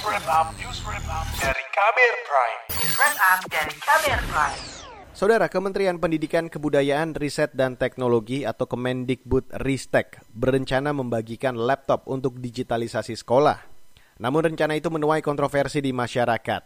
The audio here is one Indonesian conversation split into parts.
Up, News Wrap dari Kamer Prime. News Up dari Kamer Prime. Saudara Kementerian Pendidikan Kebudayaan Riset dan Teknologi atau Kemendikbud Ristek berencana membagikan laptop untuk digitalisasi sekolah. Namun rencana itu menuai kontroversi di masyarakat.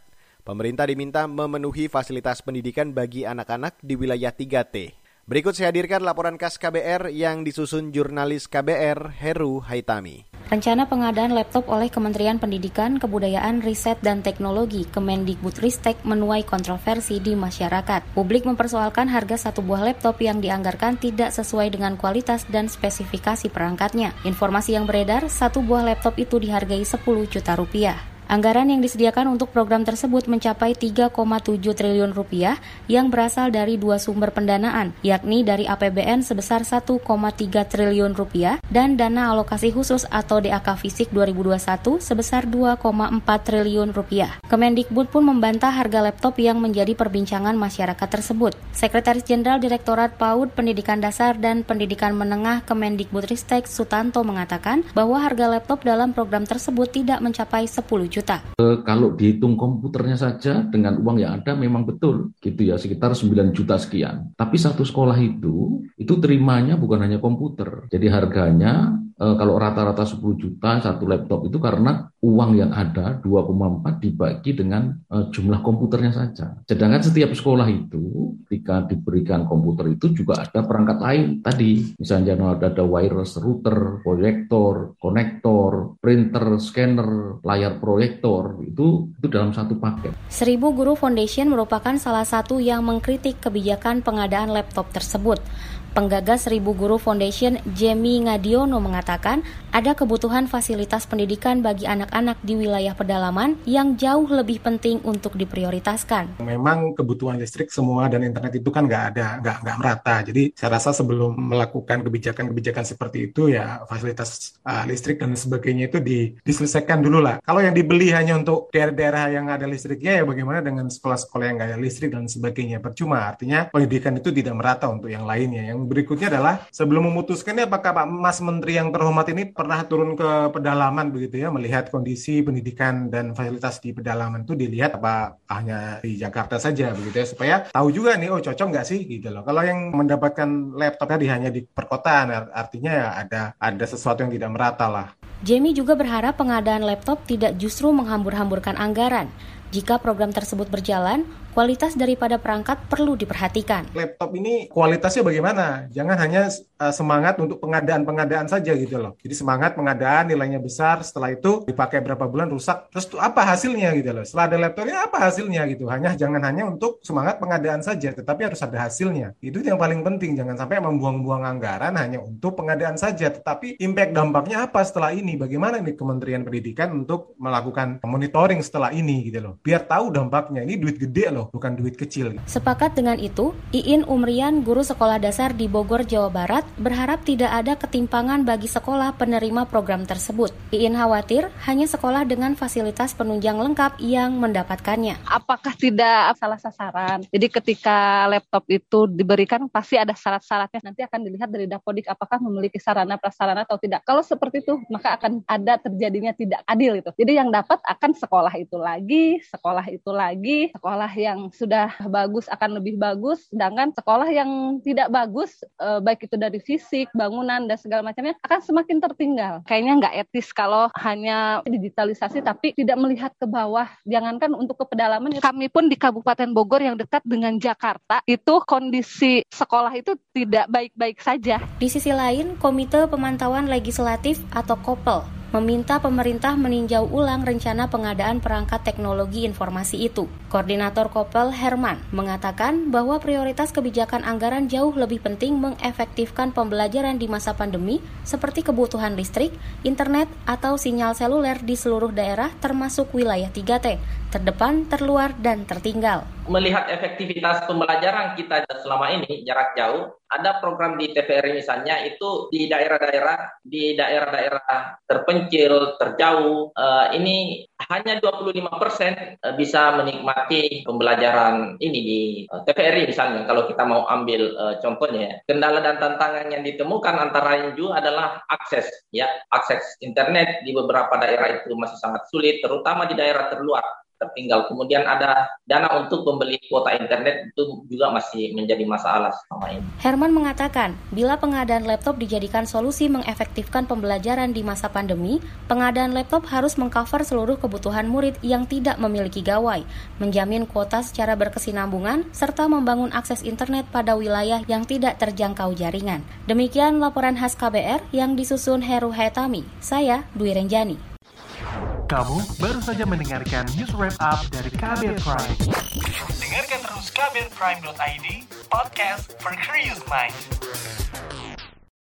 Pemerintah diminta memenuhi fasilitas pendidikan bagi anak-anak di wilayah 3T. Berikut saya hadirkan laporan khas KBR yang disusun jurnalis KBR Heru Haitami. Rencana pengadaan laptop oleh Kementerian Pendidikan, Kebudayaan, Riset, dan Teknologi Kemendikbudristek menuai kontroversi di masyarakat. Publik mempersoalkan harga satu buah laptop yang dianggarkan tidak sesuai dengan kualitas dan spesifikasi perangkatnya. Informasi yang beredar, satu buah laptop itu dihargai 10 juta rupiah. Anggaran yang disediakan untuk program tersebut mencapai 3,7 triliun rupiah yang berasal dari dua sumber pendanaan, yakni dari APBN sebesar 1,3 triliun rupiah dan dana alokasi khusus atau DAK Fisik 2021 sebesar 2,4 triliun rupiah. Kemendikbud pun membantah harga laptop yang menjadi perbincangan masyarakat tersebut. Sekretaris Jenderal Direktorat PAUD Pendidikan Dasar dan Pendidikan Menengah Kemendikbudristek Sutanto mengatakan bahwa harga laptop dalam program tersebut tidak mencapai 10 juta. E, kalau dihitung komputernya saja dengan uang yang ada memang betul gitu ya sekitar 9 juta sekian. Tapi satu sekolah itu itu terimanya bukan hanya komputer. Jadi harganya e, kalau rata-rata 10 juta satu laptop itu karena uang yang ada 2,4 dibagi dengan e, jumlah komputernya saja. Sedangkan setiap sekolah itu ketika diberikan komputer itu juga ada perangkat lain tadi. Misalnya ada, ada wireless router, proyektor, konektor, printer, scanner, layar proyektor itu itu dalam satu paket. Seribu Guru Foundation merupakan salah satu yang mengkritik kebijakan pengadaan laptop tersebut. Penggagas Seribu Guru Foundation, Jamie Ngadiono mengatakan ada kebutuhan fasilitas pendidikan bagi anak-anak di wilayah pedalaman yang jauh lebih penting untuk diprioritaskan. Memang kebutuhan listrik semua dan internet itu kan nggak ada, nggak nggak merata. Jadi saya rasa sebelum melakukan kebijakan-kebijakan seperti itu ya fasilitas uh, listrik dan sebagainya itu di, diselesaikan dulu lah. Kalau yang dibeli hanya untuk daerah-daerah yang ada listriknya ya bagaimana dengan sekolah-sekolah yang nggak ada listrik dan sebagainya. Percuma artinya pendidikan itu tidak merata untuk yang lainnya. Yang berikutnya adalah sebelum memutuskan ya apakah Pak Mas Menteri yang terhormat ini pernah turun ke pedalaman begitu ya melihat kondisi pendidikan dan fasilitas di pedalaman itu dilihat apa hanya di Jakarta saja begitu ya supaya tahu juga nih oh cocok nggak sih gitu loh. Kalau yang mendapatkan laptop tadi hanya di perkotaan artinya ya ada ada sesuatu yang tidak merata lah. Jamie juga berharap pengadaan laptop tidak justru menghambur-hamburkan anggaran. Jika program tersebut berjalan, kualitas daripada perangkat perlu diperhatikan. Laptop ini kualitasnya bagaimana? Jangan hanya uh, semangat untuk pengadaan-pengadaan saja gitu loh. Jadi semangat pengadaan nilainya besar, setelah itu dipakai berapa bulan rusak, terus tuh apa hasilnya gitu loh. Setelah ada laptopnya apa hasilnya gitu. Hanya jangan hanya untuk semangat pengadaan saja, tetapi harus ada hasilnya. Itu yang paling penting. Jangan sampai membuang-buang anggaran hanya untuk pengadaan saja, tetapi impact dampaknya apa setelah ini? Bagaimana nih Kementerian Pendidikan untuk melakukan monitoring setelah ini gitu loh biar tahu dampaknya. Ini duit gede loh, bukan duit kecil. Sepakat dengan itu, Iin Umrian, guru sekolah dasar di Bogor, Jawa Barat, berharap tidak ada ketimpangan bagi sekolah penerima program tersebut. Iin khawatir hanya sekolah dengan fasilitas penunjang lengkap yang mendapatkannya. Apakah tidak salah sasaran? Jadi ketika laptop itu diberikan pasti ada syarat-syaratnya. Nanti akan dilihat dari Dapodik apakah memiliki sarana prasarana atau tidak. Kalau seperti itu, maka akan ada terjadinya tidak adil itu. Jadi yang dapat akan sekolah itu lagi, sekolah itu lagi, sekolah yang sudah bagus akan lebih bagus, sedangkan sekolah yang tidak bagus, eh, baik itu dari fisik, bangunan, dan segala macamnya, akan semakin tertinggal. Kayaknya nggak etis kalau hanya digitalisasi tapi tidak melihat ke bawah. Jangankan untuk ke pedalaman, kami pun di Kabupaten Bogor yang dekat dengan Jakarta, itu kondisi sekolah itu tidak baik-baik saja. Di sisi lain, Komite Pemantauan Legislatif atau KOPEL meminta pemerintah meninjau ulang rencana pengadaan perangkat teknologi informasi itu. Koordinator Kopel Herman mengatakan bahwa prioritas kebijakan anggaran jauh lebih penting mengefektifkan pembelajaran di masa pandemi seperti kebutuhan listrik, internet, atau sinyal seluler di seluruh daerah termasuk wilayah 3T, terdepan, terluar, dan tertinggal. Melihat efektivitas pembelajaran kita selama ini jarak jauh, ada program di TVRI misalnya itu di daerah-daerah di daerah-daerah terpencil, terjauh, uh, ini hanya 25 persen bisa menikmati pembelajaran ini di uh, TVRI misalnya. Kalau kita mau ambil contohnya, kendala dan tantangan yang ditemukan antara lain juga adalah akses, ya akses internet di beberapa daerah itu masih sangat sulit, terutama di daerah terluar tertinggal. Kemudian ada dana untuk membeli kuota internet itu juga masih menjadi masalah selama ini. Herman mengatakan, bila pengadaan laptop dijadikan solusi mengefektifkan pembelajaran di masa pandemi, pengadaan laptop harus mengcover seluruh kebutuhan murid yang tidak memiliki gawai, menjamin kuota secara berkesinambungan, serta membangun akses internet pada wilayah yang tidak terjangkau jaringan. Demikian laporan khas KBR yang disusun Heru Hetami. Saya Dwi Renjani. Kamu baru saja mendengarkan news wrap up dari Kabel Prime. Dengarkan terus kabelprime.id, podcast for curious mind.